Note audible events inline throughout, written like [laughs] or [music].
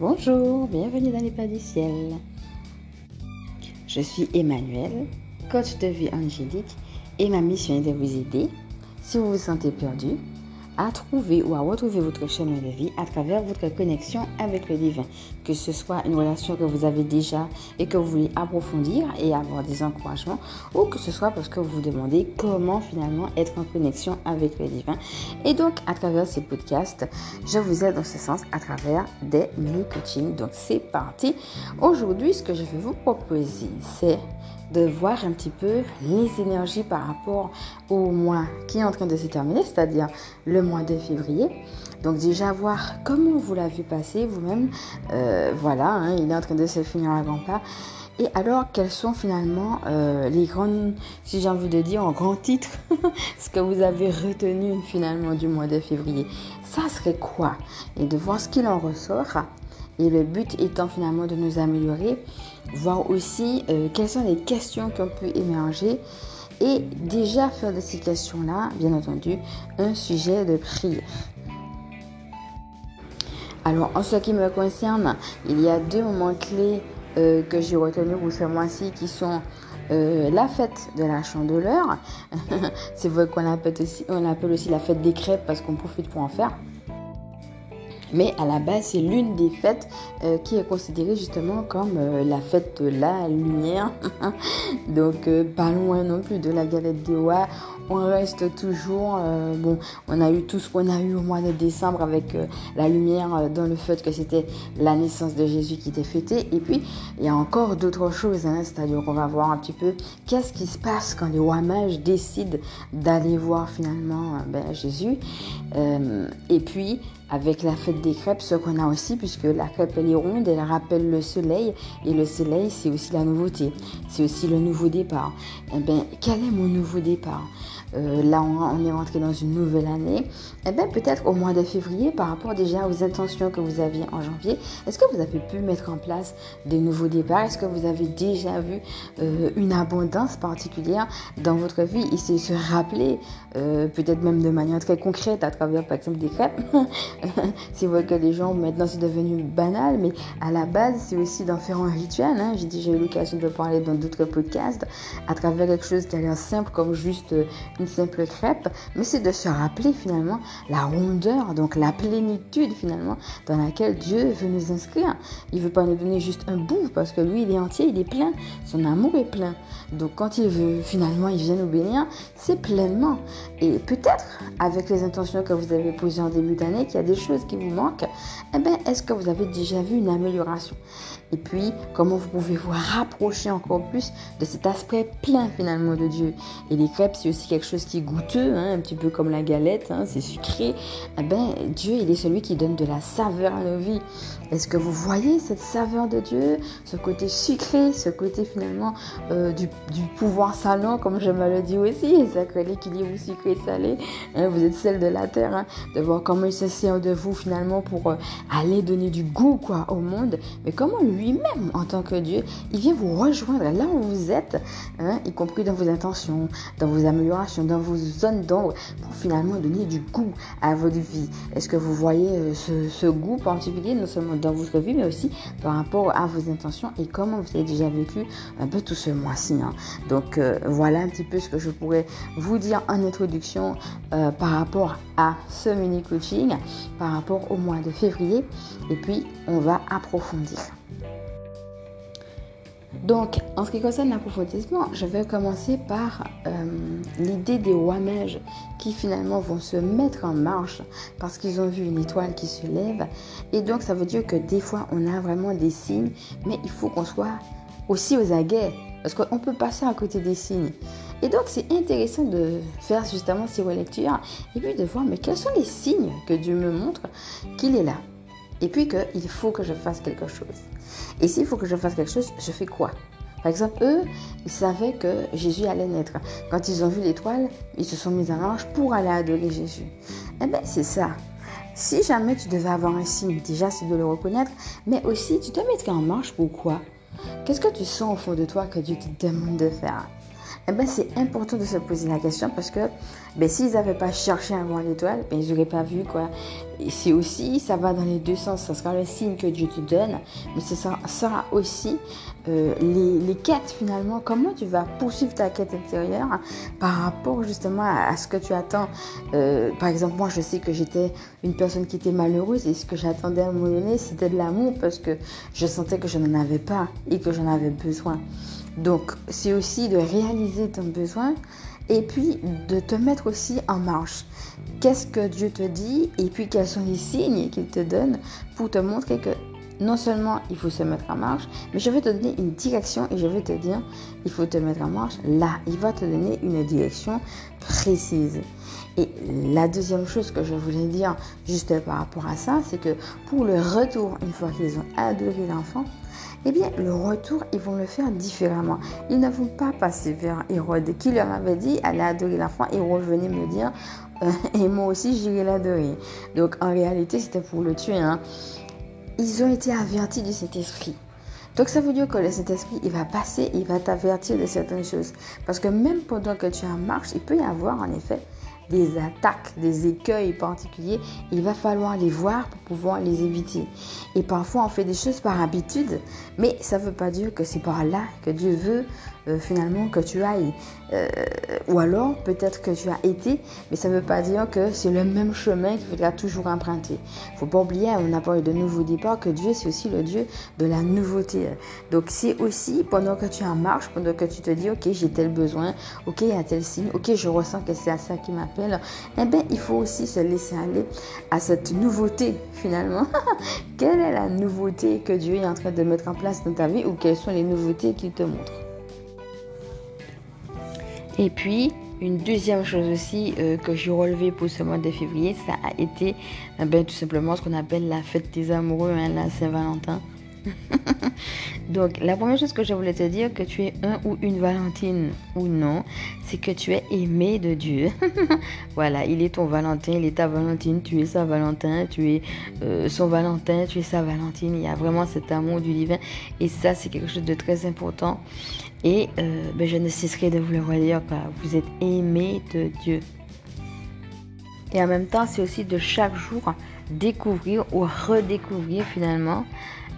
Bonjour, bienvenue dans les pas du ciel. Je suis Emmanuel, coach de vie angélique et ma mission est de vous aider, si vous vous sentez perdu, à trouver ou à retrouver votre chemin de vie à travers votre connexion avec le divin. Que ce soit une relation que vous avez déjà et que vous voulez approfondir et avoir des encouragements, ou que ce soit parce que vous vous demandez comment finalement être en connexion avec le divin. Et donc, à travers ces podcasts, je vous aide dans ce sens à travers des mini-coachings. Donc, c'est parti. Aujourd'hui, ce que je vais vous proposer, c'est de voir un petit peu les énergies par rapport au mois qui est en train de se terminer, c'est-à-dire le mois de février. Donc déjà voir comment vous l'avez passé vous-même. Euh, voilà, hein, il est en train de se finir à grands pas. Et alors, quels sont finalement euh, les grandes, si j'ai envie de dire en grand titre, [laughs] ce que vous avez retenu finalement du mois de février? Ça serait quoi? Et de voir ce qu'il en ressort. Et le but étant finalement de nous améliorer voir aussi euh, quelles sont les questions qui ont pu émerger et déjà faire de ces questions-là, bien entendu, un sujet de prière. Alors, en ce qui me concerne, il y a deux moments clés euh, que j'ai retenus pour ce mois-ci qui sont euh, la fête de la chandeleur. [laughs] C'est vrai qu'on appelle aussi, on appelle aussi la fête des crêpes parce qu'on profite pour en faire. Mais à la base, c'est l'une des fêtes euh, qui est considérée justement comme euh, la fête de la lumière. [laughs] Donc, euh, pas loin non plus de la galette des rois. On reste toujours, bon, on a eu tout ce qu'on a eu au mois de décembre avec la lumière dans le fait que c'était la naissance de Jésus qui était fêtée. Et puis, il y a encore d'autres choses, hein, c'est-à-dire qu'on va voir un petit peu qu'est-ce qui se passe quand les rois mages décident d'aller voir finalement ben, Jésus. et puis, avec la fête des crêpes, ce qu'on a aussi, puisque la crêpe elle est ronde, elle rappelle le soleil, et le soleil c'est aussi la nouveauté, c'est aussi le nouveau départ. Eh bien, quel est mon nouveau départ? Euh, là on, est rentré dans une nouvelle année, eh bien peut-être au mois de février, par rapport déjà aux intentions que vous aviez en janvier, est-ce que vous avez pu mettre en place des nouveaux départs? Est-ce que vous avez déjà vu euh, une abondance particulière dans votre vie? Et c'est se rappeler, euh, peut-être même de manière très concrète à travers par exemple des crêpes. [laughs] c'est vrai que les gens maintenant c'est devenu banal, mais à la base c'est aussi d'en faire un rituel. Hein. J'ai déjà eu l'occasion de parler dans d'autres podcasts à travers quelque chose qui a l'air simple comme juste une simple crêpe, mais c'est de se rappeler finalement la rondeur, donc la plénitude finalement dans laquelle Dieu veut nous inscrire. Il veut pas nous donner juste un bout parce que lui il est entier, il est plein, son amour est plein. Donc quand il veut finalement il vient nous bénir, c'est pleinement. Et peut-être avec les intentions que vous avez posées en début d'année qu'il y a des choses qui vous manquent, eh bien est-ce que vous avez déjà vu une amélioration? Et puis comment vous pouvez vous rapprocher encore plus de cet aspect plein finalement de Dieu? Et les crêpes c'est aussi quelque chose chose qui est goûteux, hein, un petit peu comme la galette, hein, c'est sucré, eh ben, Dieu, il est celui qui donne de la saveur à nos vies. Est-ce que vous voyez cette saveur de Dieu, ce côté sucré, ce côté finalement euh, du, pouvoir salon, comme je me le dis aussi, sacré l'équilibre sucré-salé, hein, vous êtes celle de la terre, de voir comment il se sert de vous finalement pour euh, aller donner du goût quoi au monde, mais comment lui-même, en tant que Dieu, il vient vous rejoindre là où vous êtes, y compris dans vos intentions, dans vos améliorations dans vos zones d'ombre pour finalement donner du goût à votre vie. Est-ce que vous voyez euh, ce, goût particulier, non seulement dans votre vie, mais aussi par rapport à vos intentions et comment vous avez déjà vécu un peu tout ce mois-ci. Hein? Donc euh, voilà un petit peu ce que je pourrais vous dire en introduction euh, par rapport à ce mini coaching, par rapport au mois de février. Et puis on va approfondir. Donc, en ce qui concerne l'approfondissement, je vais commencer par euh, l'idée des rois mages qui finalement vont se mettre en marche parce qu'ils ont vu une étoile qui se lève. Et donc, ça veut dire que des fois, on a vraiment des signes, mais il faut qu'on soit aussi aux aguets parce qu'on peut passer à côté des signes. Et donc, c'est intéressant de faire justement ces relectures et puis de voir, mais quels sont les signes que Dieu me montre qu'il est là et puis qu'il faut que je fasse quelque chose. Et s'il faut que je fasse quelque chose, je fais quoi? Par exemple, eux, ils savaient que Jésus allait naître. Quand ils ont vu l'étoile, ils se sont mis en marche pour aller adorer Jésus. Eh bien, c'est ça. Si jamais tu devais avoir un signe, déjà c'est de le reconnaître, mais aussi tu te mettrais en marche pour quoi? Qu'est-ce que tu sens au fond de toi que Dieu te demande de faire? Eh ben, c'est important de se poser la question parce que ben, s'ils n'avaient pas cherché à voir l'étoile, ben, ils n'auraient pas vu quoi. C'est aussi, ça va dans les deux sens. Ça sera le signe que Dieu te donne, mais ce sera, aussi euh, les, quêtes finalement. Comment tu vas poursuivre ta quête intérieure par rapport justement à, ce que tu attends? Euh, par exemple, moi, je sais que j'étais une personne qui était malheureuse et ce que j'attendais à un moment donné, c'était de l'amour parce que je sentais que je n'en avais pas et que j'en avais besoin. Donc, c'est aussi de réaliser ton besoin et puis de te mettre aussi en marche. Qu'est-ce que Dieu te dit et puis quels sont les signes qu'il te donne pour te montrer que non seulement il faut se mettre en marche, mais je vais te donner une direction et je vais te dire, il faut te mettre en marche là. Il va te donner une direction précise. Et la deuxième chose que je voulais dire juste par rapport à ça, c'est que pour le retour, une fois qu'ils ont adoré l'enfant, eh bien, le retour, ils vont le faire différemment. Ils ne vont pas passer vers Hérode qui leur avait dit allez adorer l'enfant et revenez me dire euh, et moi aussi j'irai l'adorer. Donc en réalité, c'était pour le tuer. Hein. Ils ont été avertis de cet esprit. Donc ça veut dire que le Saint-Esprit, il va passer, il va t'avertir de certaines choses. Parce que même pendant que tu en marche, il peut y avoir en effet des attaques, des écueils particuliers, il va falloir les voir pour pouvoir les éviter. Et parfois, on fait des choses par habitude, mais ça ne veut pas dire que c'est par là que Dieu veut euh, finalement que tu ailles. Euh, ou alors, peut-être que tu as été, mais ça ne veut pas dire que c'est le même chemin qu'il faudra toujours emprunter. Il ne faut pas oublier, on a parlé de nouveau départ, que Dieu, c'est aussi le Dieu de la nouveauté. Donc, c'est aussi pendant que tu en marches, pendant que tu te dis, ok, j'ai tel besoin, ok, il y a tel signe, ok, je ressens que c'est à ça qui m'appelle, eh bien, il faut aussi se laisser aller à cette nouveauté, finalement. [laughs] Quelle est la nouveauté que Dieu est en train de mettre en place dans ta vie ou quelles sont les nouveautés qu'il te montre? Et puis, une deuxième chose aussi euh, que j'ai relevé pour ce mois de février, ça a été eh ben, tout simplement ce qu'on appelle la fête des amoureux, hein, la Saint-Valentin. [laughs] Donc, la première chose que je voulais te dire, que tu es un ou une Valentine ou non, c'est que tu es aimé de Dieu. [laughs] voilà, il est ton Valentin, il est ta Valentine, tu es sa Valentin, tu es euh, son Valentin, tu es sa Valentine. Il y a vraiment cet amour du divin. Et ça, c'est quelque chose de très important. Et euh, ben, je ne cesserai de vous le redire, vous êtes aimé de Dieu. Et en même temps, c'est aussi de chaque jour découvrir ou redécouvrir finalement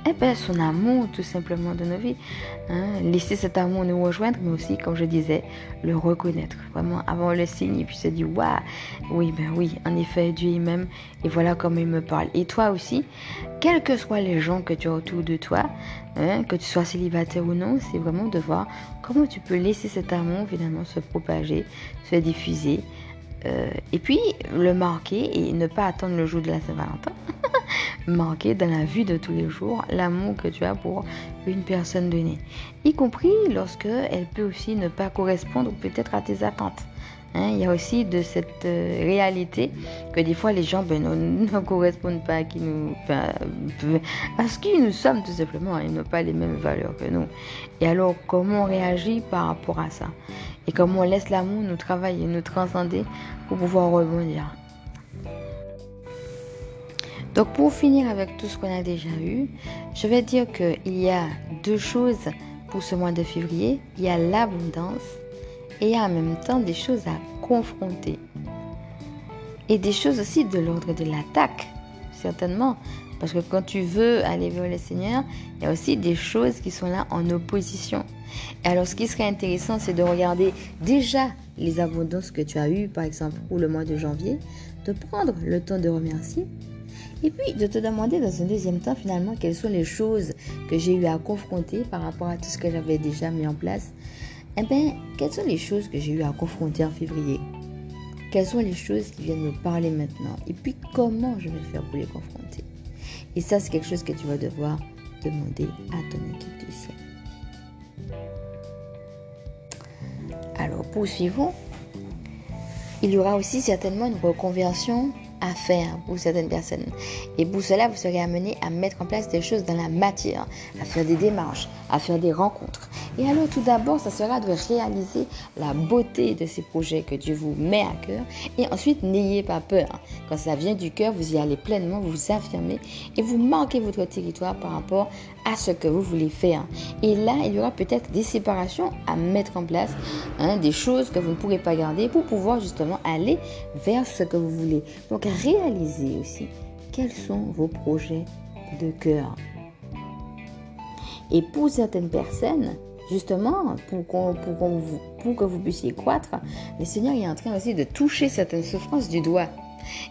eh ben, son amour tout simplement de nos vies. Hein. Laisser cet amour nous rejoindre, mais aussi, comme je disais, le reconnaître. Vraiment avoir le signe et puis se dire, waouh, oui, ben oui, en effet, Dieu même et voilà comment il me parle. Et toi aussi, quels que soient les gens que tu as autour de toi, hein, que tu sois célibataire ou non, c'est vraiment de voir comment tu peux laisser cet amour finalement se propager, se diffuser. Euh, et puis le marquer et ne pas attendre le jour de la Saint-Valentin [laughs] marquer dans la vie de tous les jours l'amour que tu as pour une personne donnée, y compris lorsque elle peut aussi ne pas correspondre peut-être à tes attentes. Hein, il y a aussi de cette euh, réalité que des fois les gens ben, ne, [laughs] correspondent pas à, qui nous, à ce qui nous sommes tout simplement. Hein. ils n'ont pas les mêmes valeurs que nous. Et alors comment on réagit par rapport à ça? Et comment on laisse l'amour nous travailler, nous transcender pour pouvoir rebondir? Donc pour finir avec tout ce qu'on a déjà eu, je vais dire qu'il y a deux choses pour ce mois de février. Il y a l'abondance et il y a en même temps des choses à confronter. Et des choses aussi de l'ordre de l'attaque, certainement. Parce que quand tu veux aller vers le Seigneur, il y a aussi des choses qui sont là en opposition. Et alors ce qui serait intéressant, c'est de regarder déjà les abondances que tu as eues, par exemple, pour le mois de janvier, de prendre le temps de remercier et puis de te demander dans un deuxième temps finalement quelles sont les choses que j'ai eu à confronter par rapport à tout ce que j'avais déjà mis en place. Eh bien, quelles sont les choses que j'ai eu à confronter en février? Quelles sont les choses qui viennent me parler maintenant? Et puis comment je vais faire pour les confronter? Et ça, c'est quelque chose que tu vas devoir demander à ton équipe du ciel. Alors, poursuivons. Il y aura aussi certainement une reconversion à faire pour certaines personnes. Et pour cela, vous serez amené à mettre en place des choses dans la matière, à faire des démarches, à faire des rencontres. Et alors tout d'abord, ça sera de réaliser la beauté de ces projets que Dieu vous met à cœur. Et ensuite, n'ayez pas peur. Quand ça vient du cœur, vous y allez pleinement, vous vous affirmez et vous marquez votre territoire par rapport à ce que vous voulez faire. Et là, il y aura peut-être des séparations à mettre en place, hein, des choses que vous ne pourrez pas garder pour pouvoir justement aller vers ce que vous voulez. Donc réalisez aussi quels sont vos projets de cœur. Et pour certaines personnes, justement, pour, que vous puissiez croître, le Seigneur est en train aussi de toucher certaines souffrances du doigt.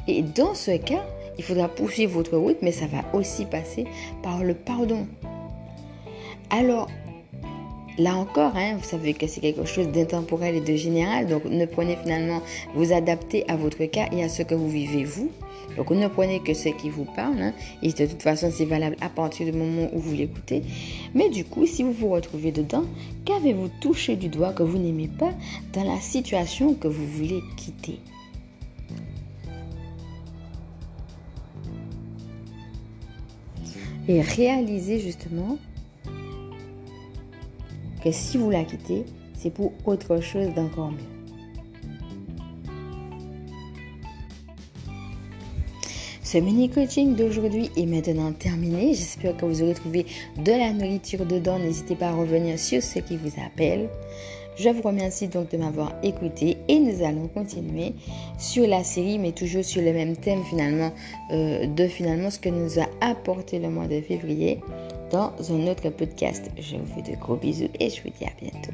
Et dans ce cas, il faudra poursuivre votre route, mais ça va aussi passer par le pardon. Alors, là encore, hein, vous savez que c'est quelque chose d'intemporel et de général, donc ne prenez finalement, vous adapter à votre cas et à ce que vous vivez vous. Donc ne prenez que ce qui vous parle, hein, et de toute façon c'est valable à partir du moment où vous l'écoutez. Mais du coup, si vous vous retrouvez dedans, qu'avez-vous touché du doigt que vous n'aimez pas dans la situation que vous voulez quitter? Et réalisez justement que si vous la quittez, c'est pour autre chose d'encore mieux. Ce mini coaching d'aujourd'hui est maintenant terminé. J'espère que vous aurez trouvé de la nourriture dedans. N'hésitez pas à revenir sur ce qui vous appelle. Je vous remercie donc de m'avoir écouté et nous allons continuer sur la série, mais toujours sur le même thème finalement, euh, de finalement ce que nous a apporté le mois de février dans un autre podcast. Je vous fais de gros bisous et je vous dis à bientôt.